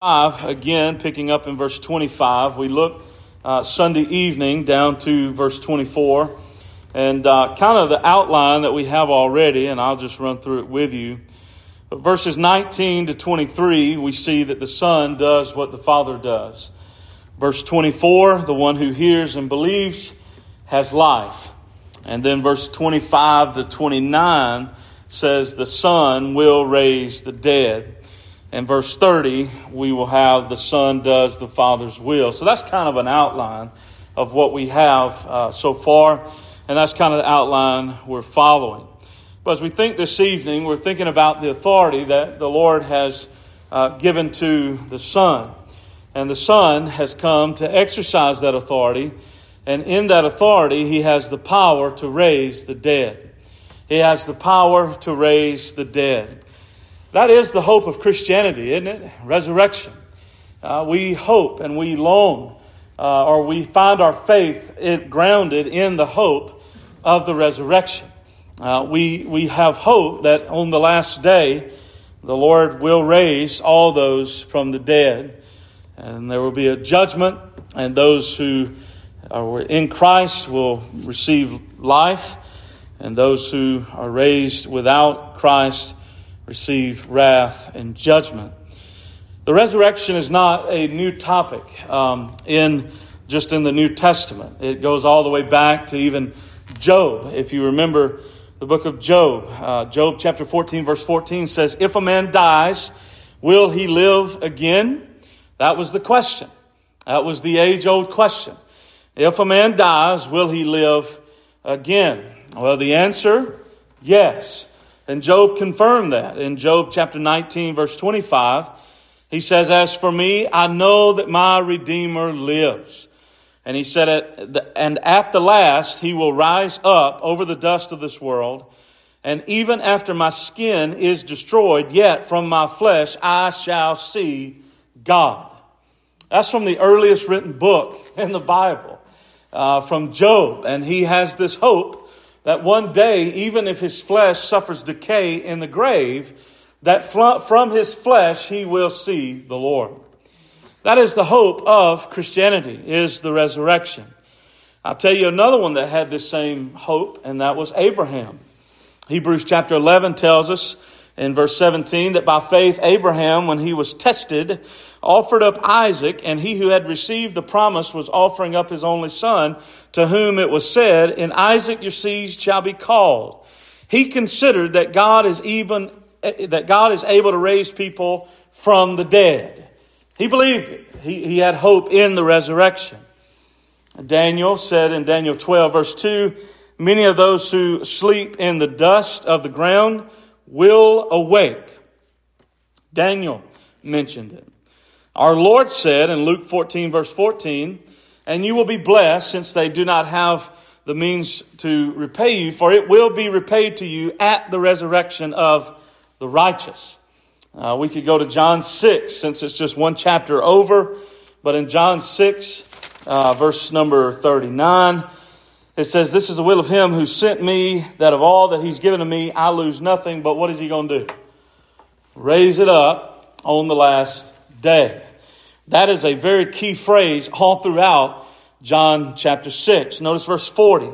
5, again, picking up in verse 25. We look uh, Sunday evening down to verse 24. And uh, kind of the outline that we have already, and I'll just run through it with you. But verses 19 to 23, we see that the Son does what the Father does. Verse 24, the one who hears and believes has life. And then verse 25 to 29 says the Son will raise the dead. And verse 30, we will have the Son does the Father's will. So that's kind of an outline of what we have uh, so far, and that's kind of the outline we're following. But as we think this evening, we're thinking about the authority that the Lord has uh, given to the Son. And the Son has come to exercise that authority, and in that authority, He has the power to raise the dead. He has the power to raise the dead. That is the hope of Christianity, isn't it? Resurrection. Uh, we hope and we long, uh, or we find our faith it grounded in the hope of the resurrection. Uh, we, we have hope that on the last day, the Lord will raise all those from the dead, and there will be a judgment, and those who are in Christ will receive life, and those who are raised without Christ receive wrath and judgment. The resurrection is not a new topic um, in just in the New Testament. It goes all the way back to even Job. If you remember the book of Job, uh, Job chapter 14, verse 14 says, If a man dies, will he live again? That was the question. That was the age old question. If a man dies, will he live again? Well, the answer, yes. And Job confirmed that in Job chapter 19, verse 25. He says, As for me, I know that my Redeemer lives. And he said, And at the last, he will rise up over the dust of this world. And even after my skin is destroyed, yet from my flesh I shall see God. That's from the earliest written book in the Bible, uh, from Job. And he has this hope that one day, even if his flesh suffers decay in the grave, that from his flesh he will see the Lord. That is the hope of Christianity, is the resurrection. I'll tell you another one that had this same hope, and that was Abraham. Hebrews chapter 11 tells us in verse 17 that by faith Abraham, when he was tested, offered up Isaac, and he who had received the promise was offering up his only son, to whom it was said, In Isaac your seed shall be called. He considered that God is even eh, eh, that God is able to raise people from the dead. He believed it. He, he had hope in the resurrection. Daniel said in Daniel 12, verse 2, Many of those who sleep in the dust of the ground will awake. Daniel mentioned it. Our Lord said in Luke 14, verse 14, and you will be blessed since they do not have the means to repay you, for it will be repaid to you at the resurrection of the righteous. Uh, we could go to John 6, since it's just one chapter over, but in John 6, uh, verse number 39, it says, This is the will of him who sent me, that of all that he's given to me, I lose nothing, but what is he going to do? Raise it up on the last day. That is a very key phrase all throughout John chapter 6. Notice verse 40.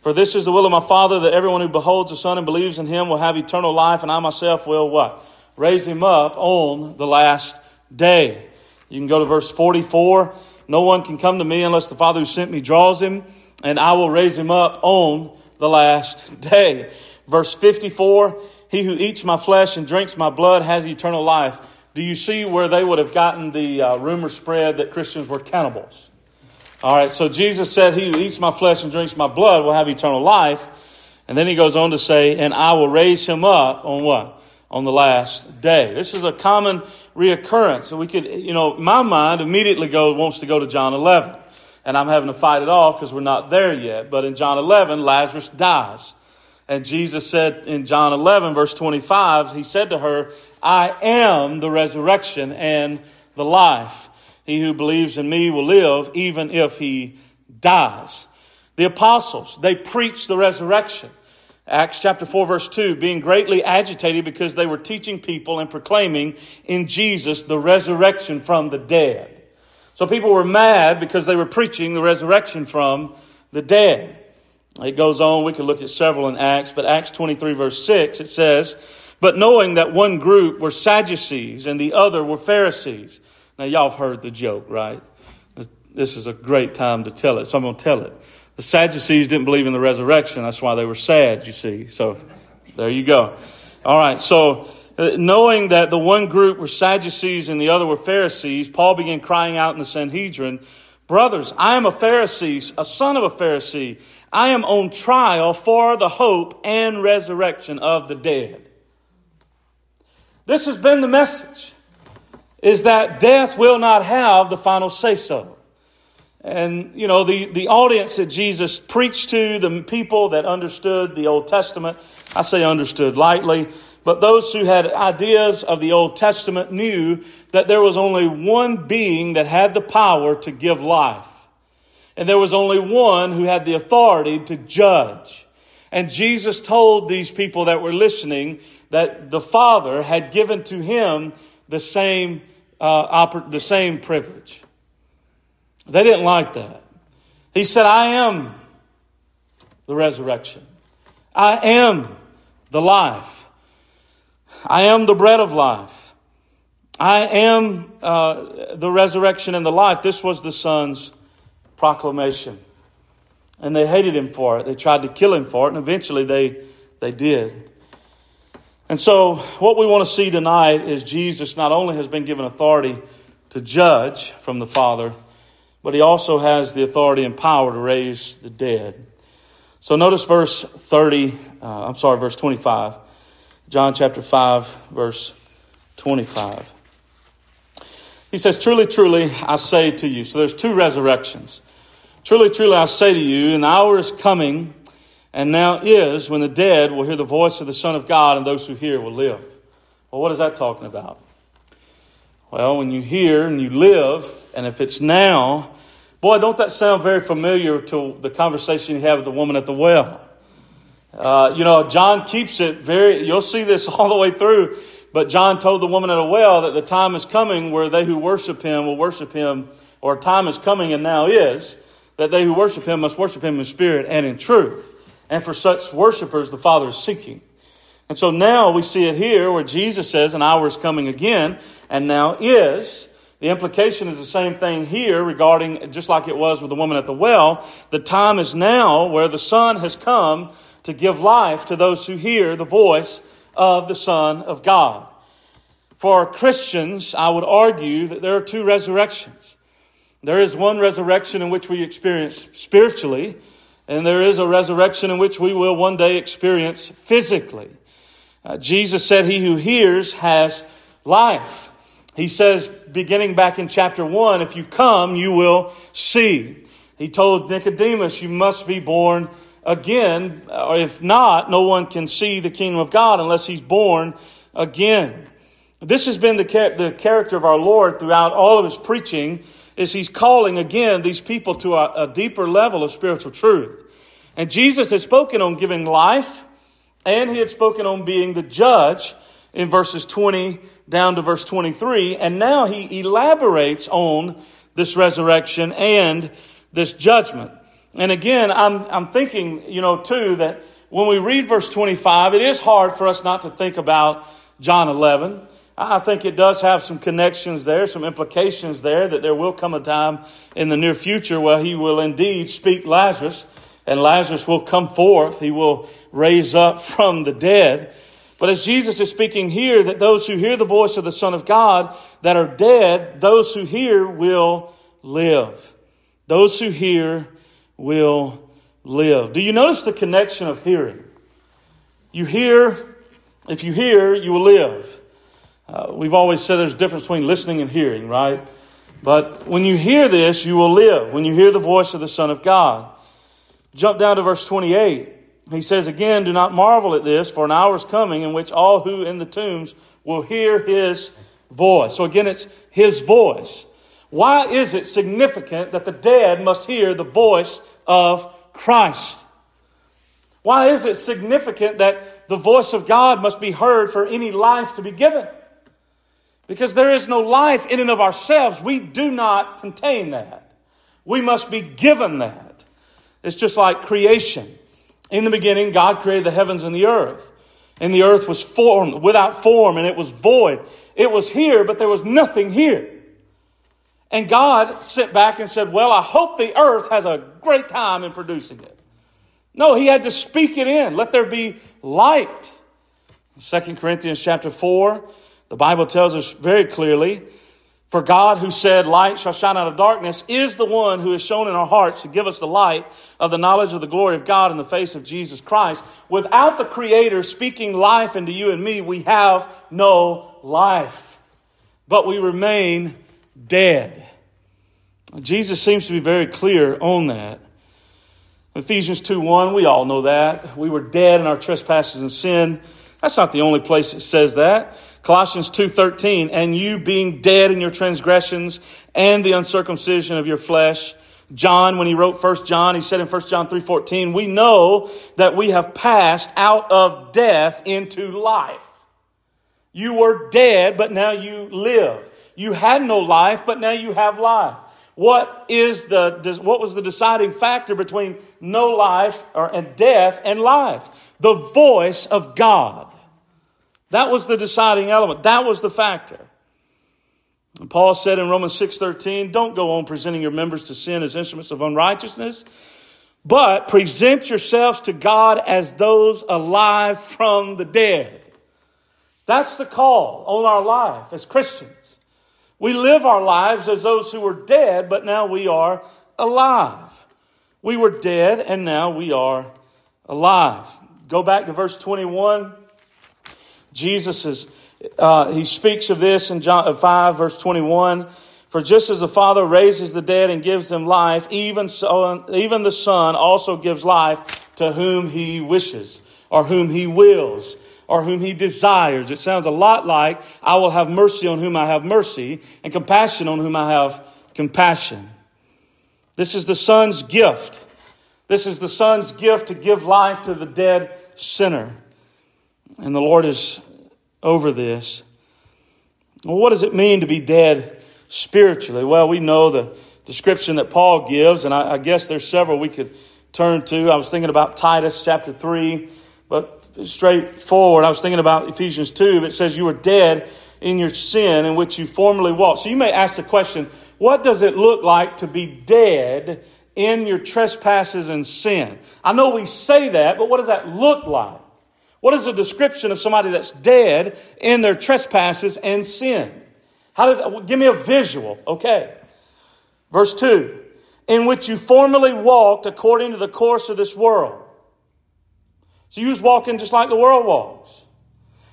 For this is the will of my Father that everyone who beholds the Son and believes in him will have eternal life, and I myself will what? Raise him up on the last day. You can go to verse 44. No one can come to me unless the Father who sent me draws him, and I will raise him up on the last day. Verse 54 He who eats my flesh and drinks my blood has eternal life do you see where they would have gotten the uh, rumor spread that Christians were cannibals? All right, so Jesus said, He who eats my flesh and drinks my blood will have eternal life. And then he goes on to say, And I will raise him up on what? On the last day. This is a common reoccurrence. So we could, you know, my mind immediately go, wants to go to John 11. And I'm having to fight it off because we're not there yet. But in John 11, Lazarus dies. And Jesus said in John 11, verse 25, He said to her, I am the resurrection and the life. He who believes in me will live even if he dies. The apostles, they preached the resurrection. Acts chapter 4, verse 2, being greatly agitated because they were teaching people and proclaiming in Jesus the resurrection from the dead. So people were mad because they were preaching the resurrection from the dead. It goes on, we could look at several in Acts, but Acts 23, verse 6, it says, But knowing that one group were Sadducees and the other were Pharisees. Now, y'all have heard the joke, right? This is a great time to tell it, so I'm going to tell it. The Sadducees didn't believe in the resurrection. That's why they were sad, you see. So there you go. All right. So uh, knowing that the one group were Sadducees and the other were Pharisees, Paul began crying out in the Sanhedrin, Brothers, I am a Pharisee, a son of a Pharisee. I am on trial for the hope and resurrection of the dead. This has been the message, is that death will not have the final say so. And, you know, the, the audience that Jesus preached to, the people that understood the Old Testament, I say understood lightly, but those who had ideas of the Old Testament knew that there was only one being that had the power to give life. And there was only one who had the authority to judge. And Jesus told these people that were listening that the Father had given to him the same, uh, oper- the same privilege. They didn't like that. He said, I am the resurrection. I am the life. I am the bread of life. I am uh, the resurrection and the life. This was the Son's proclamation. And they hated him for it. They tried to kill him for it, and eventually they, they did. And so, what we want to see tonight is Jesus not only has been given authority to judge from the Father, but he also has the authority and power to raise the dead. So notice verse 30, uh, I'm sorry, verse 25. John chapter 5, verse 25. He says, Truly, truly, I say to you. So there's two resurrections. Truly, truly, I say to you, an hour is coming, and now is, when the dead will hear the voice of the Son of God, and those who hear will live. Well, what is that talking about? Well, when you hear and you live, and if it's now, boy, don't that sound very familiar to the conversation you have with the woman at the well? Uh, you know, John keeps it very, you'll see this all the way through, but John told the woman at a well that the time is coming where they who worship him will worship him, or time is coming and now is, that they who worship him must worship him in spirit and in truth. And for such worshipers, the Father is seeking. And so now we see it here where Jesus says an hour is coming again, and now is. The implication is the same thing here regarding, just like it was with the woman at the well, the time is now where the Son has come to give life to those who hear the voice of the Son of God. For Christians, I would argue that there are two resurrections. There is one resurrection in which we experience spiritually, and there is a resurrection in which we will one day experience physically. Uh, Jesus said, He who hears has life. He says, beginning back in chapter 1, if you come, you will see. He told Nicodemus, You must be born again, or if not, no one can see the kingdom of God unless he's born again. This has been the, the character of our Lord throughout all of his preaching, is he's calling again these people to a, a deeper level of spiritual truth. And Jesus has spoken on giving life, and he had spoken on being the judge in verses 20 down to verse 23. And now he elaborates on this resurrection and this judgment. And again, I'm, I'm thinking, you know, too, that when we read verse 25, it is hard for us not to think about John 11. I think it does have some connections there, some implications there, that there will come a time in the near future where he will indeed speak Lazarus, and Lazarus will come forth. He will raise up from the dead. But as Jesus is speaking here, that those who hear the voice of the Son of God that are dead, those who hear will live. Those who hear will live. Do you notice the connection of hearing? You hear, if you hear, you will live. Uh, we've always said there's a difference between listening and hearing, right? But when you hear this, you will live. When you hear the voice of the Son of God. Jump down to verse 28. He says again, Do not marvel at this, for an hour is coming in which all who in the tombs will hear his voice. So again, it's his voice. Why is it significant that the dead must hear the voice of Christ? Why is it significant that the voice of God must be heard for any life to be given? Because there is no life in and of ourselves. We do not contain that. We must be given that. It's just like creation. In the beginning, God created the heavens and the earth. And the earth was formed without form and it was void. It was here, but there was nothing here. And God sat back and said, Well, I hope the earth has a great time in producing it. No, he had to speak it in. Let there be light. 2 Corinthians chapter 4, the Bible tells us very clearly for God, who said, Light shall shine out of darkness, is the one who has shone in our hearts to give us the light of the knowledge of the glory of God in the face of Jesus Christ. Without the Creator speaking life into you and me, we have no life, but we remain dead. Jesus seems to be very clear on that. Ephesians 2 1, we all know that. We were dead in our trespasses and sin. That's not the only place it says that. Colossians 2:13, and you being dead in your transgressions and the uncircumcision of your flesh. John, when he wrote 1 John, he said in 1 John 3:14, we know that we have passed out of death into life. You were dead, but now you live. You had no life, but now you have life. What is the what was the deciding factor between no life or and death and life? The voice of God. That was the deciding element. That was the factor. And Paul said in Romans 6:13, "Don't go on presenting your members to sin as instruments of unrighteousness, but present yourselves to God as those alive from the dead." That's the call on our life as Christians. We live our lives as those who were dead, but now we are alive. We were dead and now we are alive. Go back to verse 21. Jesus is, uh, he speaks of this in John uh, 5, verse 21. For just as the Father raises the dead and gives them life, even so, even the Son also gives life to whom he wishes, or whom he wills, or whom he desires. It sounds a lot like, I will have mercy on whom I have mercy, and compassion on whom I have compassion. This is the Son's gift. This is the Son's gift to give life to the dead sinner. And the Lord is over this. Well, what does it mean to be dead spiritually? Well, we know the description that Paul gives, and I, I guess there's several we could turn to. I was thinking about Titus chapter 3, but straightforward, I was thinking about Ephesians 2. It says, You were dead in your sin in which you formerly walked. So you may ask the question, What does it look like to be dead in your trespasses and sin? I know we say that, but what does that look like? What is a description of somebody that's dead in their trespasses and sin? How does that, give me a visual, okay? Verse 2 In which you formerly walked according to the course of this world. So you was walking just like the world walks.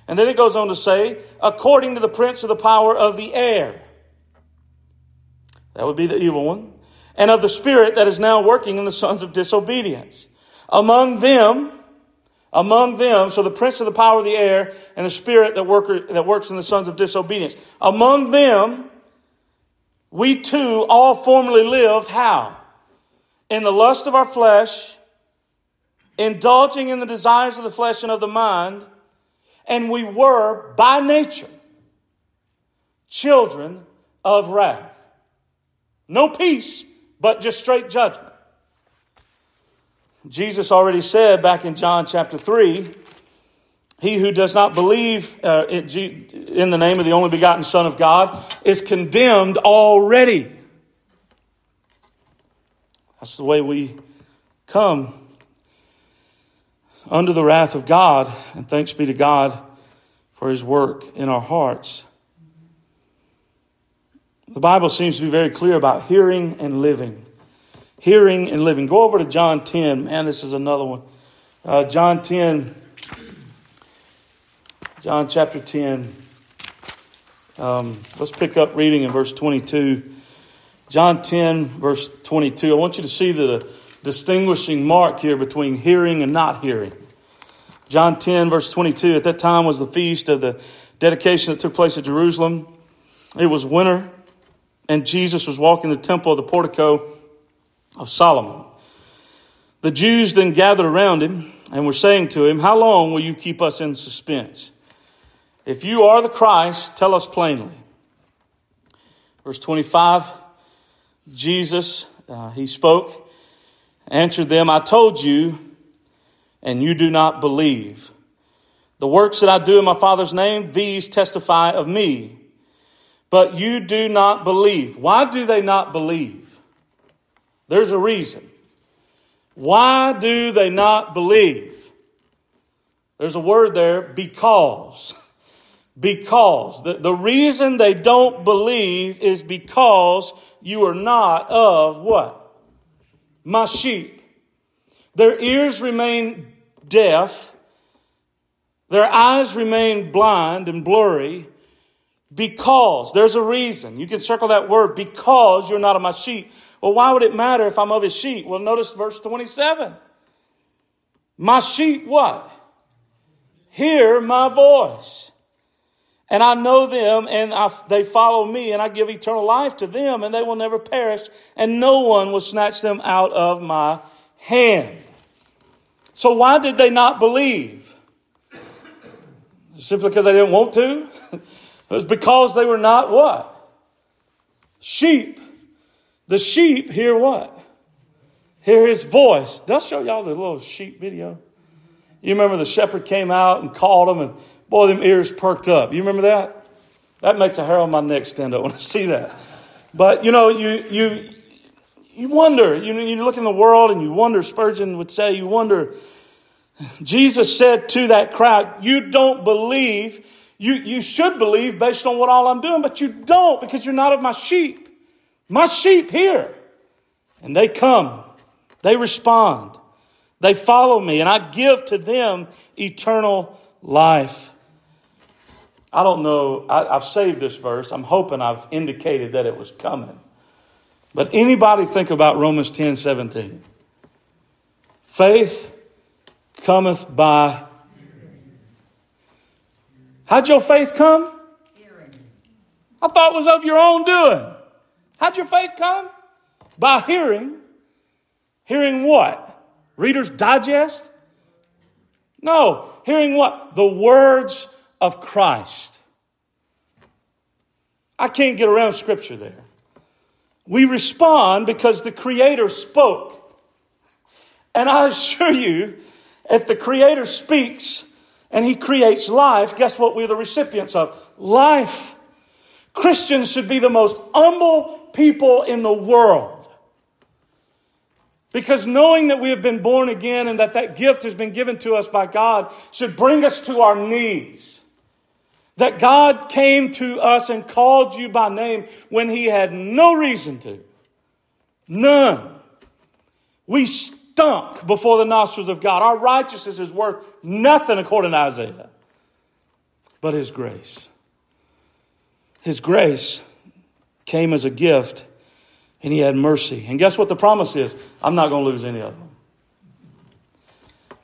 And then it goes on to say, according to the prince of the power of the air. That would be the evil one. And of the spirit that is now working in the sons of disobedience. Among them, among them, so the prince of the power of the air and the spirit that, work, that works in the sons of disobedience. Among them, we too all formerly lived how? In the lust of our flesh, indulging in the desires of the flesh and of the mind, and we were by nature children of wrath. No peace, but just straight judgment. Jesus already said back in John chapter 3 he who does not believe uh, in the name of the only begotten Son of God is condemned already. That's the way we come under the wrath of God, and thanks be to God for his work in our hearts. The Bible seems to be very clear about hearing and living hearing and living. Go over to John 10. Man, this is another one. Uh, John 10. John chapter 10. Um, let's pick up reading in verse 22. John 10, verse 22. I want you to see the distinguishing mark here between hearing and not hearing. John 10, verse 22. At that time was the feast of the dedication that took place at Jerusalem. It was winter, and Jesus was walking the temple of the portico of Solomon. The Jews then gathered around him and we're saying to him, How long will you keep us in suspense? If you are the Christ, tell us plainly. Verse 25 Jesus, uh, he spoke, answered them, I told you, and you do not believe. The works that I do in my Father's name, these testify of me. But you do not believe. Why do they not believe? There's a reason. Why do they not believe? There's a word there, because. Because. The, the reason they don't believe is because you are not of what? My sheep. Their ears remain deaf. Their eyes remain blind and blurry because. There's a reason. You can circle that word because you're not of my sheep. Well, why would it matter if I'm of his sheep? Well, notice verse 27. My sheep what? Hear my voice. And I know them and I, they follow me and I give eternal life to them and they will never perish and no one will snatch them out of my hand. So why did they not believe? Simply because they didn't want to? it was because they were not what? Sheep. The sheep hear what? Hear his voice. They'll show y'all the little sheep video. You remember the shepherd came out and called them, and boy, them ears perked up. You remember that? That makes a hair on my neck stand up when I see that. But you know, you you you wonder. You you look in the world and you wonder. Spurgeon would say, you wonder. Jesus said to that crowd, "You don't believe. You you should believe based on what all I'm doing, but you don't because you're not of my sheep." My sheep hear, and they come, they respond, they follow me, and I give to them eternal life. I don't know, I, have saved this verse. I'm hoping I've indicated that it was coming. But anybody think about Romans 10 17? Faith cometh by. How'd your faith come? I thought it was of your own doing. How'd your faith come? By hearing. Hearing what? Reader's Digest? No. Hearing what? The words of Christ. I can't get around scripture there. We respond because the Creator spoke. And I assure you, if the Creator speaks and He creates life, guess what we're the recipients of? Life. Christians should be the most humble people in the world. Because knowing that we have been born again and that that gift has been given to us by God should bring us to our knees. That God came to us and called you by name when He had no reason to. None. We stunk before the nostrils of God. Our righteousness is worth nothing according to Isaiah, but His grace. His grace came as a gift and he had mercy. And guess what the promise is? I'm not going to lose any of them.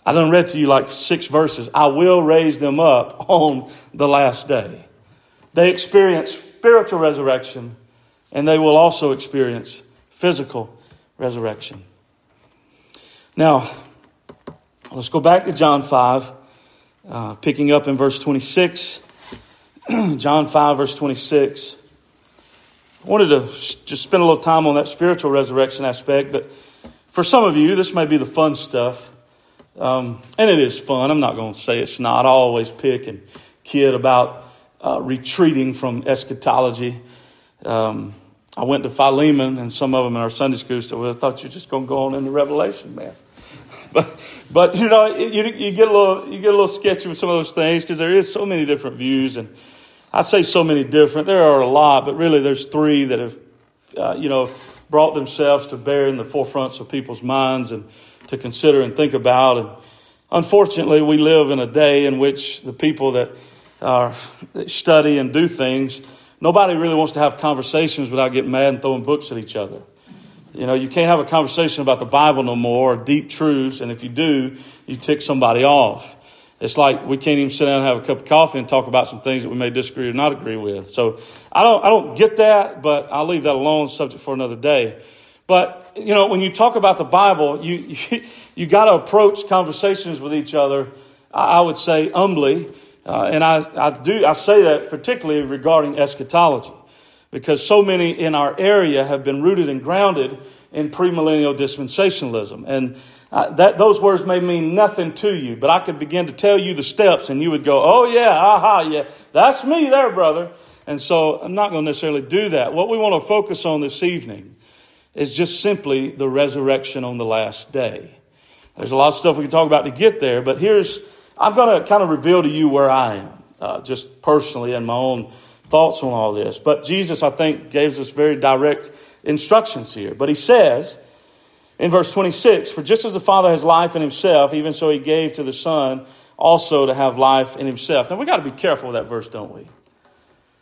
I done read to you like six verses. I will raise them up on the last day. They experience spiritual resurrection and they will also experience physical resurrection. Now, let's go back to John 5, uh, picking up in verse 26. John 5, verse 26. I wanted to just spend a little time on that spiritual resurrection aspect, but for some of you, this may be the fun stuff. Um, and it is fun. I'm not going to say it's not. I always pick and kid about uh, retreating from eschatology. Um, I went to Philemon, and some of them in our Sunday school said, Well, I thought you were just going to go on into Revelation, man. but, but you know, you, you, get a little, you get a little sketchy with some of those things because there is so many different views. And I say so many different. There are a lot, but really there's three that have, uh, you know, brought themselves to bear in the forefronts of people's minds and to consider and think about. And unfortunately, we live in a day in which the people that are that study and do things, nobody really wants to have conversations without getting mad and throwing books at each other. You know, you can't have a conversation about the Bible no more or deep truths, and if you do, you tick somebody off. It's like we can't even sit down and have a cup of coffee and talk about some things that we may disagree or not agree with. So I don't, I don't get that, but I'll leave that alone, subject for another day. But, you know, when you talk about the Bible, you, you, you got to approach conversations with each other, I would say, humbly. Uh, and I, I do, I say that particularly regarding eschatology because so many in our area have been rooted and grounded in premillennial dispensationalism. And uh, that, those words may mean nothing to you, but I could begin to tell you the steps and you would go, oh yeah, aha, yeah, that's me there, brother. And so I'm not going to necessarily do that. What we want to focus on this evening is just simply the resurrection on the last day. There's a lot of stuff we can talk about to get there, but here's, I'm going to kind of reveal to you where I am, uh, just personally and my own thoughts on all this. But Jesus, I think, gives us very direct instructions here. But he says in verse 26 For just as the Father has life in himself, even so he gave to the Son also to have life in himself. Now, we got to be careful with that verse, don't we?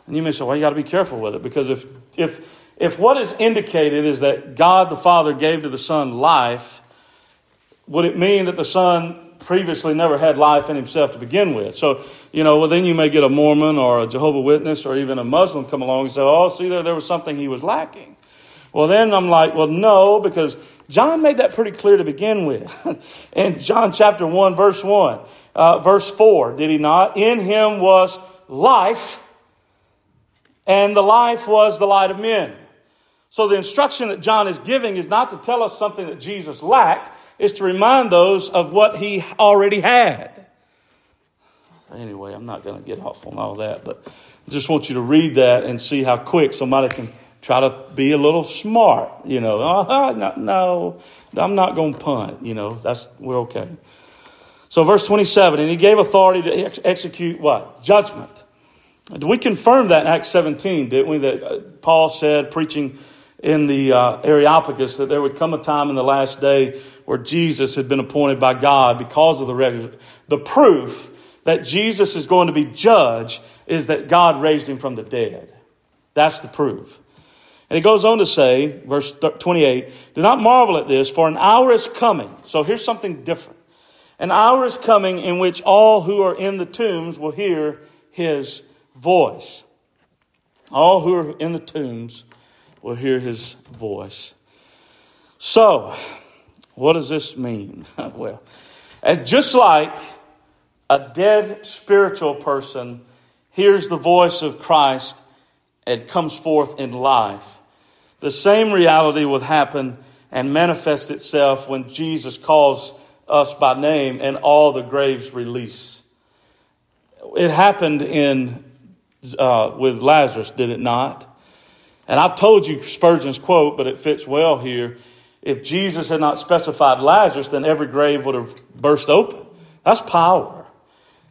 And you may say, well, you got to be careful with it because if, if, if what is indicated is that God the Father gave to the Son life, would it mean that the Son previously never had life in himself to begin with. So, you know, well, then you may get a Mormon or a Jehovah Witness or even a Muslim come along and say, oh, see, there, there was something he was lacking. Well, then I'm like, well, no, because John made that pretty clear to begin with. in John chapter 1, verse 1, uh, verse 4, did he not? In him was life, and the life was the light of men. So the instruction that John is giving is not to tell us something that Jesus lacked, it's to remind those of what he already had. Anyway, I'm not going to get off on all that, but I just want you to read that and see how quick somebody can try to be a little smart. You know, uh-huh, no, no, I'm not going to punt. You know, that's we're okay. So, verse 27, and he gave authority to ex- execute what? Judgment. We confirmed that in Acts 17, didn't we? That uh, Paul said, preaching in the uh, Areopagus that there would come a time in the last day where Jesus had been appointed by God because of the resurrection. The proof that Jesus is going to be judged is that God raised him from the dead. That's the proof. And he goes on to say, verse 28, do not marvel at this, for an hour is coming. So here's something different. An hour is coming in which all who are in the tombs will hear his voice. All who are in the tombs will hear his voice. So, what does this mean? well, just like a dead spiritual person hears the voice of Christ and comes forth in life, the same reality will happen and manifest itself when Jesus calls us by name and all the graves release. It happened in uh, with Lazarus, did it not? And I've told you Spurgeon's quote, but it fits well here. If Jesus had not specified Lazarus, then every grave would have burst open. That's power.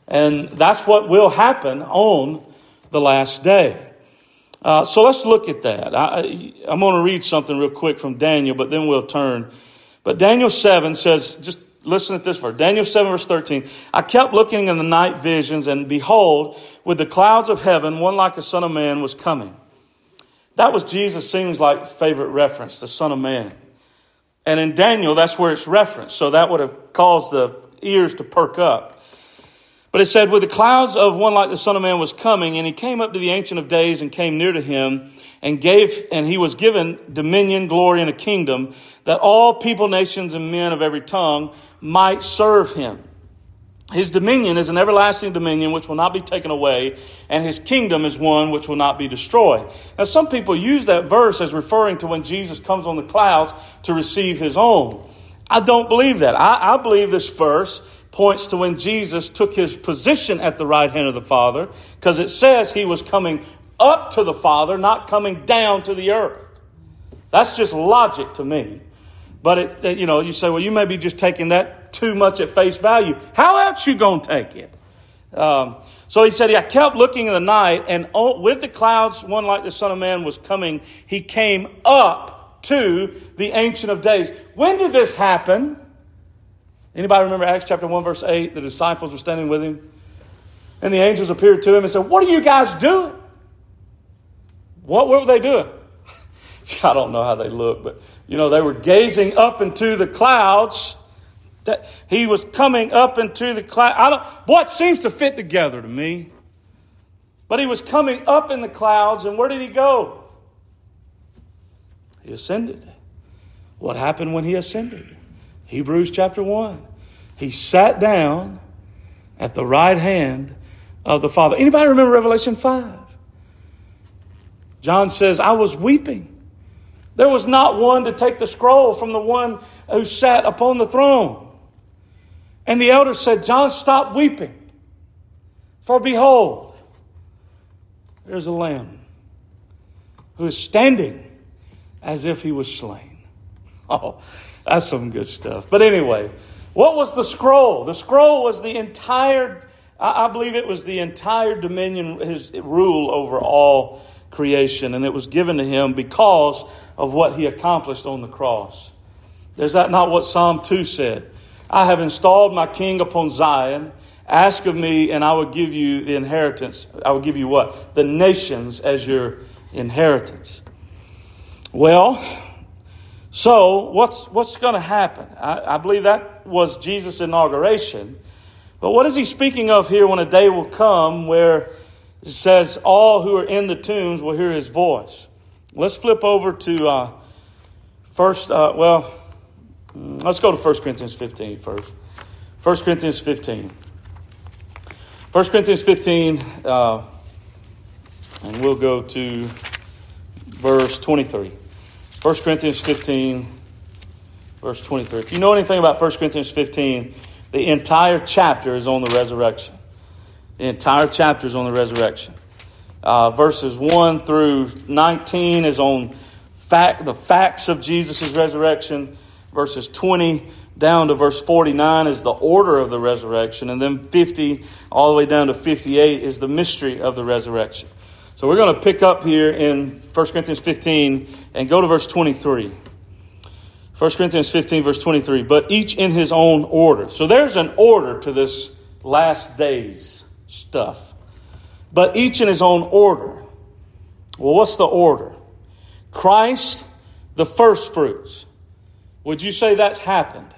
And that's what will happen on the last day. Uh, so let's look at that. I, am going to read something real quick from Daniel, but then we'll turn. But Daniel 7 says, just listen at this verse. Daniel 7, verse 13. I kept looking in the night visions, and behold, with the clouds of heaven, one like a son of man was coming. That was Jesus seems like favorite reference, the Son of Man. And in Daniel, that's where it's referenced. So that would have caused the ears to perk up. But it said, with the clouds of one like the Son of Man was coming, and he came up to the Ancient of Days and came near to him, and gave, and he was given dominion, glory, and a kingdom, that all people, nations, and men of every tongue might serve him. His dominion is an everlasting dominion which will not be taken away, and his kingdom is one which will not be destroyed. Now, some people use that verse as referring to when Jesus comes on the clouds to receive his own. I don't believe that. I, I believe this verse points to when Jesus took his position at the right hand of the Father, because it says he was coming up to the Father, not coming down to the earth. That's just logic to me. But it, you know, you say, well, you may be just taking that too much at face value. How else you gonna take it? Um, so he said, I kept looking in the night, and with the clouds, one like the Son of Man was coming. He came up to the Ancient of Days. When did this happen? Anybody remember Acts chapter 1, verse 8? The disciples were standing with him, and the angels appeared to him and said, What are you guys doing? What were they doing? I don't know how they look, but you know, they were gazing up into the clouds. That he was coming up into the cloud. I don't what seems to fit together to me. But he was coming up in the clouds, and where did he go? He ascended. what happened when he ascended. Hebrews chapter 1. He sat down at the right hand of the Father. Anybody remember Revelation 5? John says, I was weeping. There was not one to take the scroll from the one who sat upon the throne. And the elder said, John, stop weeping. For behold, there's a lamb who is standing as if he was slain. Oh, that's some good stuff. But anyway, what was the scroll? The scroll was the entire, I believe it was the entire dominion, his rule over all creation, and it was given to him because of what he accomplished on the cross. Is that not what Psalm 2 said? I have installed my king upon Zion. Ask of me, and I will give you the inheritance. I will give you what? The nations as your inheritance. Well, so what's, what's going to happen? I, I believe that was Jesus' inauguration. But what is he speaking of here when a day will come where it says, All who are in the tombs will hear his voice. Let's flip over to uh, first, uh, well, mm, let's go to 1 Corinthians 15 first. 1 Corinthians 15. 1 Corinthians 15, uh, and we'll go to verse 23. 1 Corinthians 15, verse 23. If you know anything about 1 Corinthians 15, the entire chapter is on the resurrection. The entire chapter is on the resurrection. Uh, verses 1 through 19 is on fact, the facts of Jesus' resurrection. Verses 20 down to verse 49 is the order of the resurrection. And then 50 all the way down to 58 is the mystery of the resurrection. So we're going to pick up here in 1 Corinthians 15 and go to verse 23. 1 Corinthians 15, verse 23. But each in his own order. So there's an order to this last days stuff, but each in his own order. Well, what's the order? Christ, the first fruits. Would you say that's happened?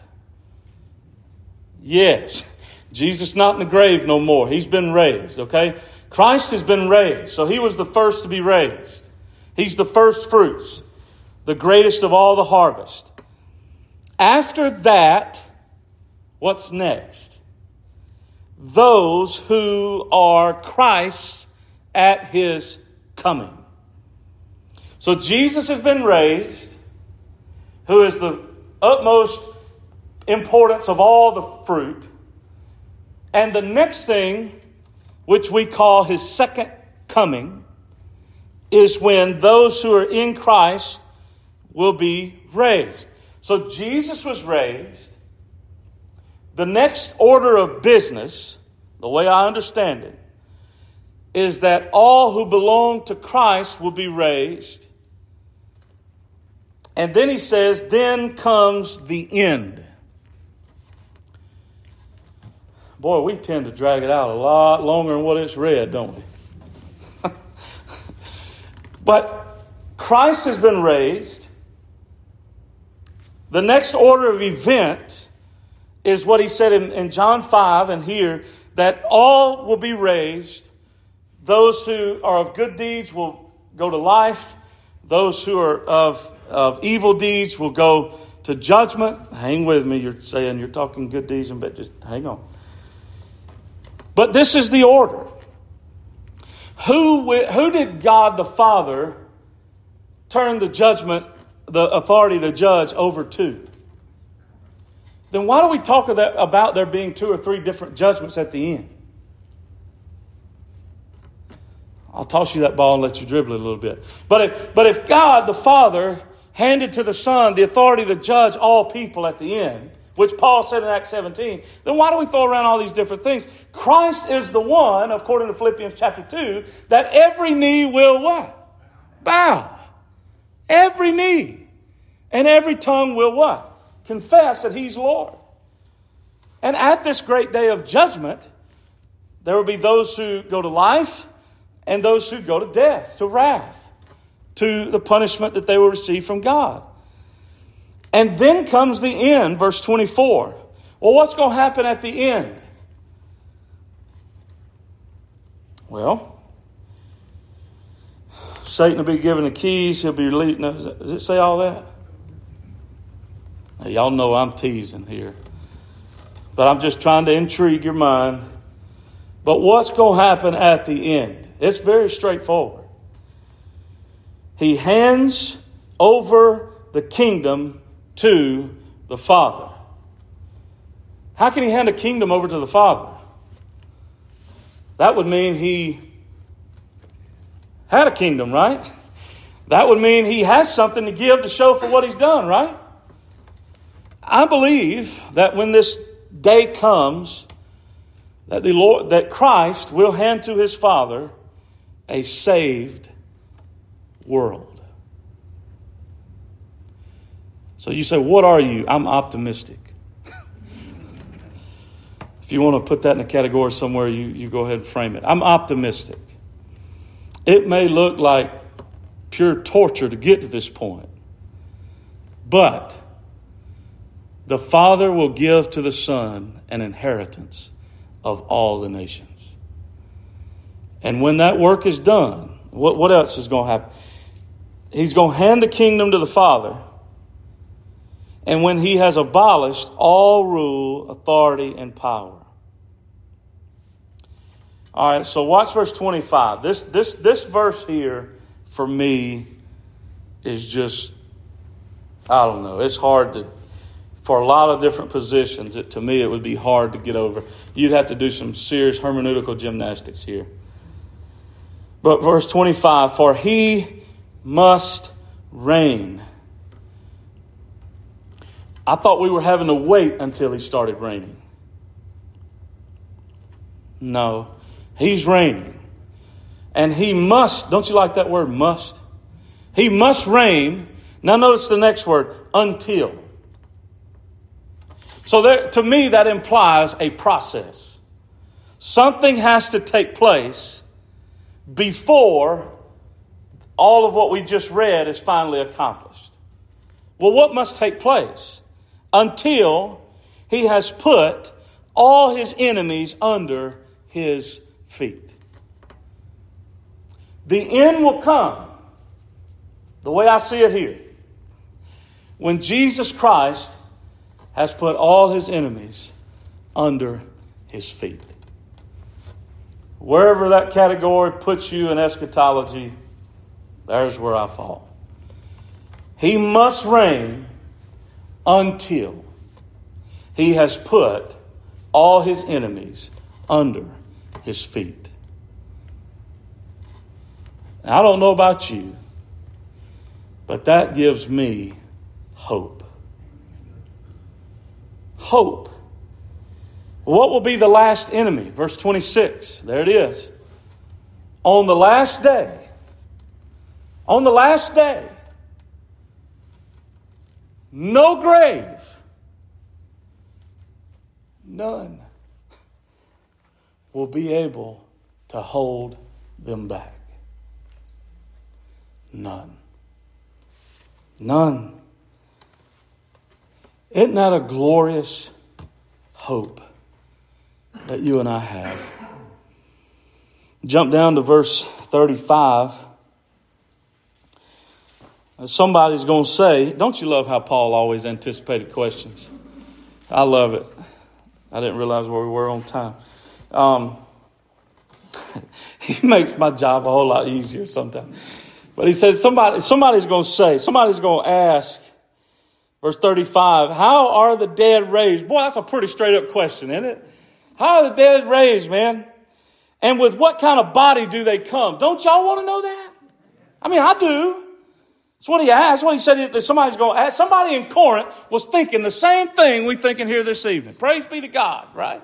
Yes. Jesus not in the grave no more. He's been raised, okay? Christ has been raised. So he was the first to be raised. He's the first fruits, the greatest of all the harvest. After that, what's next? those who are Christ at his coming. So Jesus has been raised, who is the utmost importance of all the fruit. And the next thing, which we call his second coming, is when those who are in Christ will be raised. So Jesus was raised. The next order of business, the way I understand it, is that all who belong to Christ will be raised. And then he says, then comes the end. Boy, we tend to drag it out a lot longer than what it's read, don't we? but Christ has been raised. The next order of event is what he said in, in John 5 and here that all will be raised. Those who are of good deeds will go to life. Those who are of, of evil deeds will go to judgment. Hang with me. You're saying you're talking good deeds, but just hang on. But this is the order. Who, who did God the Father turn the judgment, the authority to judge over to? then why do we talk about there being two or three different judgments at the end? I'll toss you that ball and let you dribble it a little bit. But if, but if God the Father handed to the Son the authority to judge all people at the end, which Paul said in Acts 17, then why do we throw around all these different things? Christ is the one, according to Philippians chapter 2, that every knee will what? Bow. Every knee. And every tongue will what? confess that He's Lord. And at this great day of judgment, there will be those who go to life and those who go to death, to wrath, to the punishment that they will receive from God. And then comes the end, verse 24. Well, what's going to happen at the end? Well, Satan will be given the keys. He'll be released. does it say all that? Now, y'all know I'm teasing here. But I'm just trying to intrigue your mind. But what's going to happen at the end? It's very straightforward. He hands over the kingdom to the Father. How can he hand a kingdom over to the Father? That would mean he had a kingdom, right? That would mean he has something to give to show for what he's done, right? I believe that when this day comes, that the Lord, that Christ will hand to his Father a saved world. So you say, What are you? I'm optimistic. if you want to put that in a category somewhere, you, you go ahead and frame it. I'm optimistic. It may look like pure torture to get to this point, but the Father will give to the Son an inheritance of all the nations. And when that work is done, what, what else is going to happen? He's going to hand the kingdom to the Father. And when he has abolished all rule, authority, and power. All right, so watch verse 25. This, this, this verse here, for me, is just, I don't know, it's hard to for a lot of different positions, it, to me, it would be hard to get over. You'd have to do some serious hermeneutical gymnastics here. But verse 25 For he must reign. I thought we were having to wait until he started raining. No, he's reigning. And he must, don't you like that word, must? He must reign. Now, notice the next word, until. So there, to me, that implies a process. Something has to take place before all of what we just read is finally accomplished. Well, what must take place? Until he has put all his enemies under his feet. The end will come, the way I see it here, when Jesus Christ has put all his enemies under his feet. Wherever that category puts you in eschatology, there's where I fall. He must reign until he has put all his enemies under his feet. I don't know about you, but that gives me hope hope. What will be the last enemy? Verse 26. There it is. On the last day, on the last day, no grave, none will be able to hold them back. None. None. Isn't that a glorious hope that you and I have? Jump down to verse 35. Somebody's going to say, Don't you love how Paul always anticipated questions? I love it. I didn't realize where we were on time. Um, he makes my job a whole lot easier sometimes. But he says, somebody, somebody's going to say, somebody's going to ask, Verse 35, how are the dead raised? Boy, that's a pretty straight up question, isn't it? How are the dead raised, man? And with what kind of body do they come? Don't y'all want to know that? I mean, I do. That's what he asked. That's What he said that somebody's going to ask. Somebody in Corinth was thinking the same thing we're thinking here this evening. Praise be to God, right?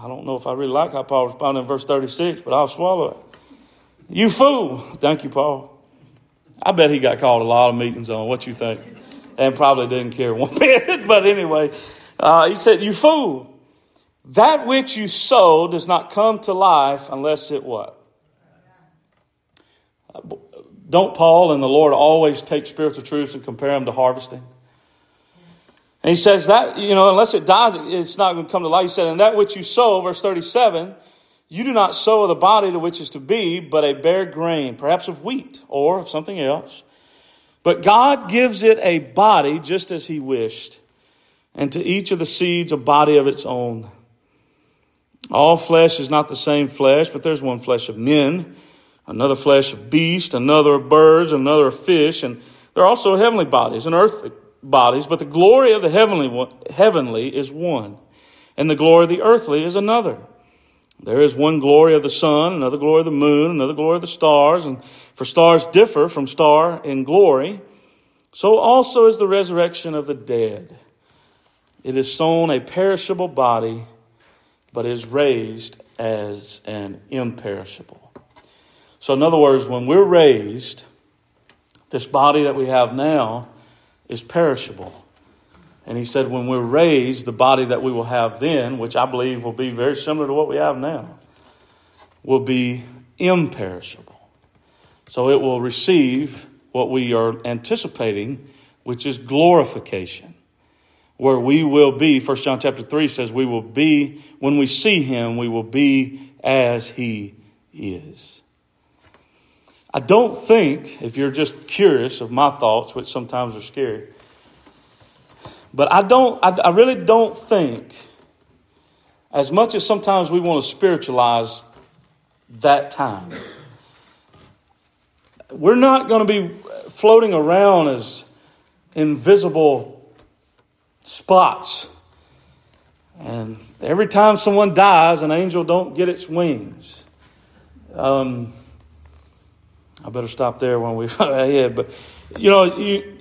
I don't know if I really like how Paul responded in verse 36, but I'll swallow it. You fool. Thank you, Paul. I bet he got called a lot of meetings on. What you think? And probably didn't care one bit. but anyway, uh, he said, "You fool! That which you sow does not come to life unless it what." Don't Paul and the Lord always take spiritual truths and compare them to harvesting? And he says that, you know, unless it dies, it's not going to come to life. He said, and that which you sow, verse 37, you do not sow the body to which is to be, but a bare grain, perhaps of wheat or of something else, But God gives it a body just as He wished, and to each of the seeds a body of its own. All flesh is not the same flesh, but there's one flesh of men, another flesh of beasts, another of birds, another of fish, and there are also heavenly bodies and earthly bodies, but the glory of the heavenly, one, heavenly is one, and the glory of the earthly is another. There is one glory of the sun, another glory of the moon, another glory of the stars, and for stars differ from star in glory, so also is the resurrection of the dead. It is sown a perishable body, but is raised as an imperishable. So, in other words, when we're raised, this body that we have now is perishable. And he said, when we're raised, the body that we will have then, which I believe will be very similar to what we have now, will be imperishable. So it will receive what we are anticipating, which is glorification. Where we will be, 1 John chapter 3 says, we will be, when we see him, we will be as he is. I don't think, if you're just curious of my thoughts, which sometimes are scary, but I don't, I, I really don't think, as much as sometimes we want to spiritualize that time, we're not going to be floating around as invisible spots. And every time someone dies, an angel don't get its wings. Um, I better stop there when we ahead. But you know, you,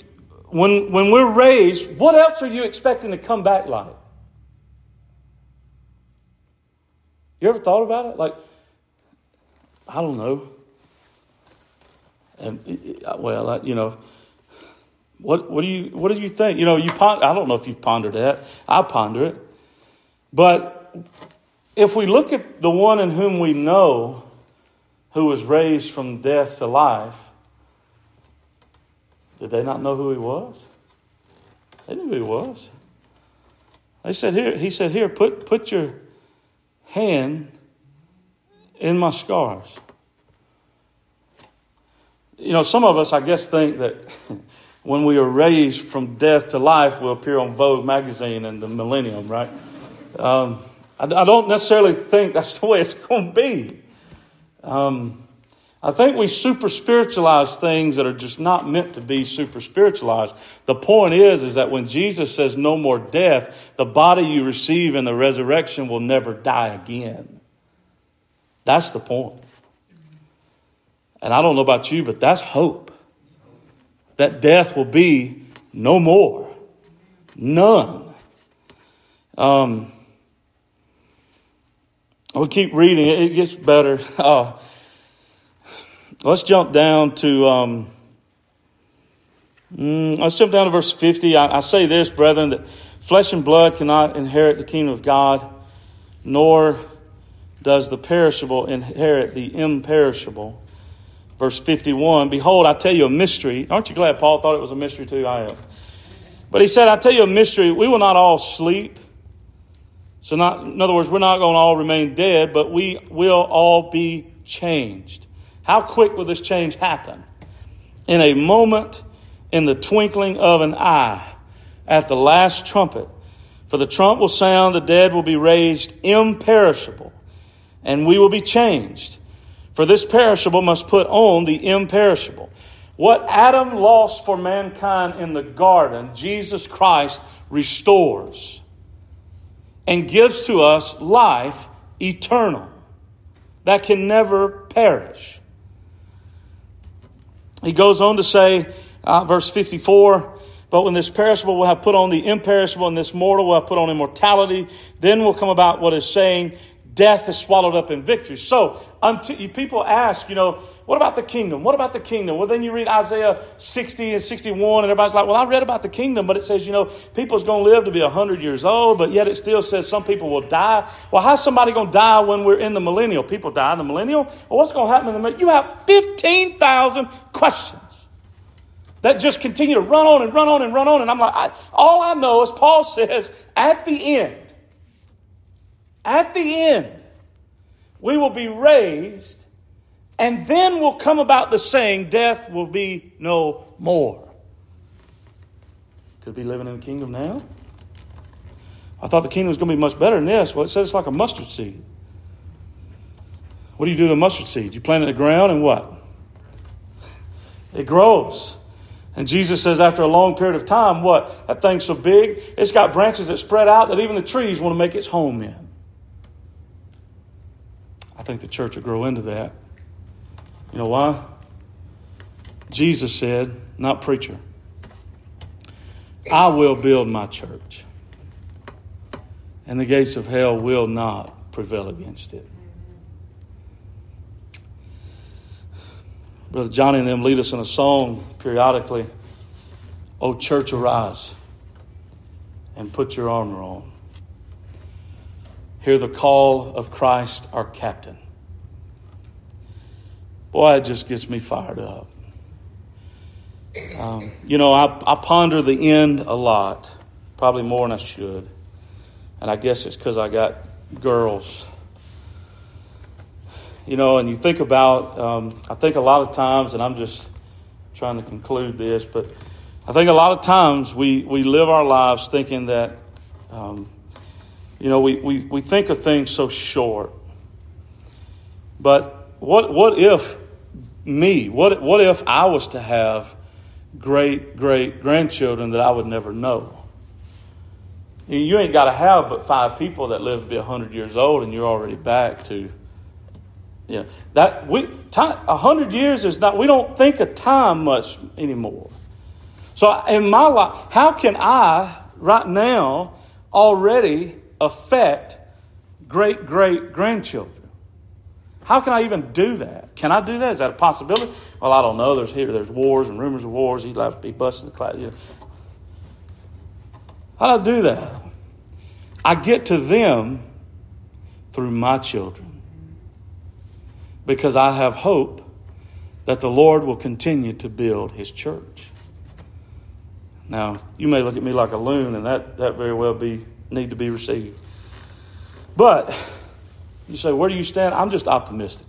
when, when we're raised, what else are you expecting to come back like? You ever thought about it? Like, I don't know. And well, you know, what what do you what do you think? You know, you ponder, I don't know if you've pondered that. I ponder it, but if we look at the one in whom we know, who was raised from death to life, did they not know who he was? They knew who he was. They said, Here, he said, Here, put, put your hand in my scars. You know, some of us, I guess, think that when we are raised from death to life, we'll appear on Vogue magazine in the millennium, right? Um, I, I, don't necessarily think that's the way it's going to be. Um, I think we super spiritualize things that are just not meant to be super spiritualized. The point is, is that when Jesus says no more death, the body you receive in the resurrection will never die again. That's the point. And I don't know about you, but that's hope. That death will be no more. None. Um, we keep reading, it gets better. Oh, Let's jump down to um, mm, let's jump down to verse fifty. I, I say this, brethren, that flesh and blood cannot inherit the kingdom of God, nor does the perishable inherit the imperishable. Verse 51 Behold, I tell you a mystery. Aren't you glad Paul thought it was a mystery too? I am. But he said, I tell you a mystery. We will not all sleep. So, not, in other words, we're not going to all remain dead, but we will all be changed. How quick will this change happen? In a moment, in the twinkling of an eye, at the last trumpet. For the trump will sound, the dead will be raised imperishable, and we will be changed. For this perishable must put on the imperishable. What Adam lost for mankind in the garden, Jesus Christ restores and gives to us life eternal that can never perish. He goes on to say, uh, verse 54, but when this perishable will have put on the imperishable and this mortal will have put on immortality, then will come about what is saying, death is swallowed up in victory. So, until, people ask, you know, what about the kingdom? What about the kingdom? Well, then you read Isaiah 60 and 61, and everybody's like, well, I read about the kingdom, but it says, you know, people's going to live to be 100 years old, but yet it still says some people will die. Well, how's somebody going to die when we're in the millennial? People die in the millennial? Well, what's going to happen in the millennial? You have 15,000 questions that just continue to run on and run on and run on. And I'm like, I, all I know is Paul says, at the end, at the end, we will be raised, and then will come about the saying, Death will be no more. Could be living in the kingdom now. I thought the kingdom was going to be much better than this. Well, it says it's like a mustard seed. What do you do to a mustard seed? You plant it in the ground and what? It grows. And Jesus says, after a long period of time, what? That thing's so big, it's got branches that spread out that even the trees want to make its home in. Think the church will grow into that. You know why? Jesus said, not preacher, I will build my church, and the gates of hell will not prevail against it. Brother Johnny and them lead us in a song periodically. Oh, church, arise and put your armor on. Hear the call of Christ, our captain. Boy, it just gets me fired up. Um, you know, I, I ponder the end a lot, probably more than I should. And I guess it's because I got girls. You know, and you think about, um, I think a lot of times, and I'm just trying to conclude this, but I think a lot of times we, we live our lives thinking that, um, you know, we, we, we think of things so short. But what, what if me, what, what if I was to have great great grandchildren that I would never know. You ain't got to have but five people that live to be 100 years old, and you're already back to. Yeah, that we time, 100 years is not, we don't think of time much anymore. So in my life, how can I, right now, already affect great great grandchildren? How can I even do that? Can I do that? Is that a possibility? Well, I don't know. There's here, there's wars and rumors of wars. He'd have to be busting the class. How do I do that? I get to them through my children because I have hope that the Lord will continue to build his church. Now, you may look at me like a loon, and that, that very well be need to be received. But you say, where do you stand? I'm just optimistic.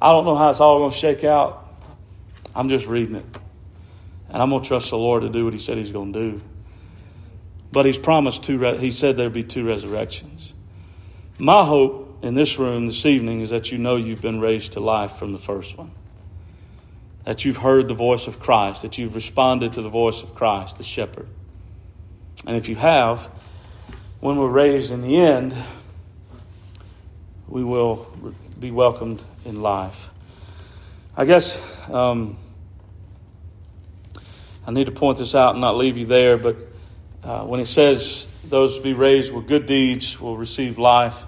I don't know how it's all going to shake out. I'm just reading it. And I'm going to trust the Lord to do what He said He's going to do. But He's promised two, He said there'd be two resurrections. My hope in this room this evening is that you know you've been raised to life from the first one. That you've heard the voice of Christ, that you've responded to the voice of Christ, the shepherd. And if you have, when we're raised in the end, we will be welcomed in life. I guess um, I need to point this out and not leave you there, but uh, when it says those to be raised with good deeds will receive life,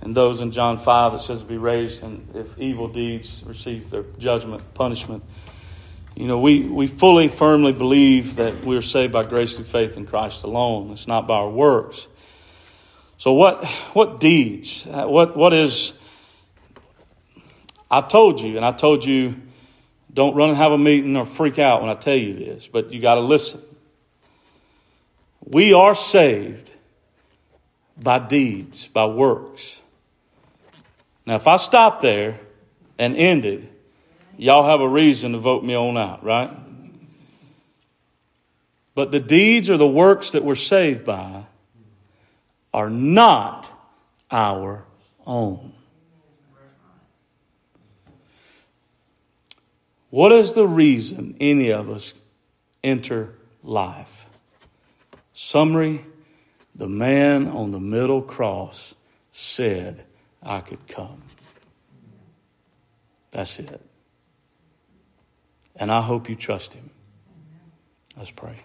and those in John 5 it says to be raised, and if evil deeds receive their judgment, punishment. You know, we, we fully, firmly believe that we're saved by grace through faith in Christ alone. It's not by our works. So what what deeds? Uh, what what is I've told you, and I told you don't run and have a meeting or freak out when I tell you this, but you got to listen. We are saved by deeds, by works. Now, if I stop there and ended, y'all have a reason to vote me on out, right? But the deeds are the works that we're saved by are not our own. What is the reason any of us enter life? Summary the man on the middle cross said, I could come. That's it. And I hope you trust him. Let's pray.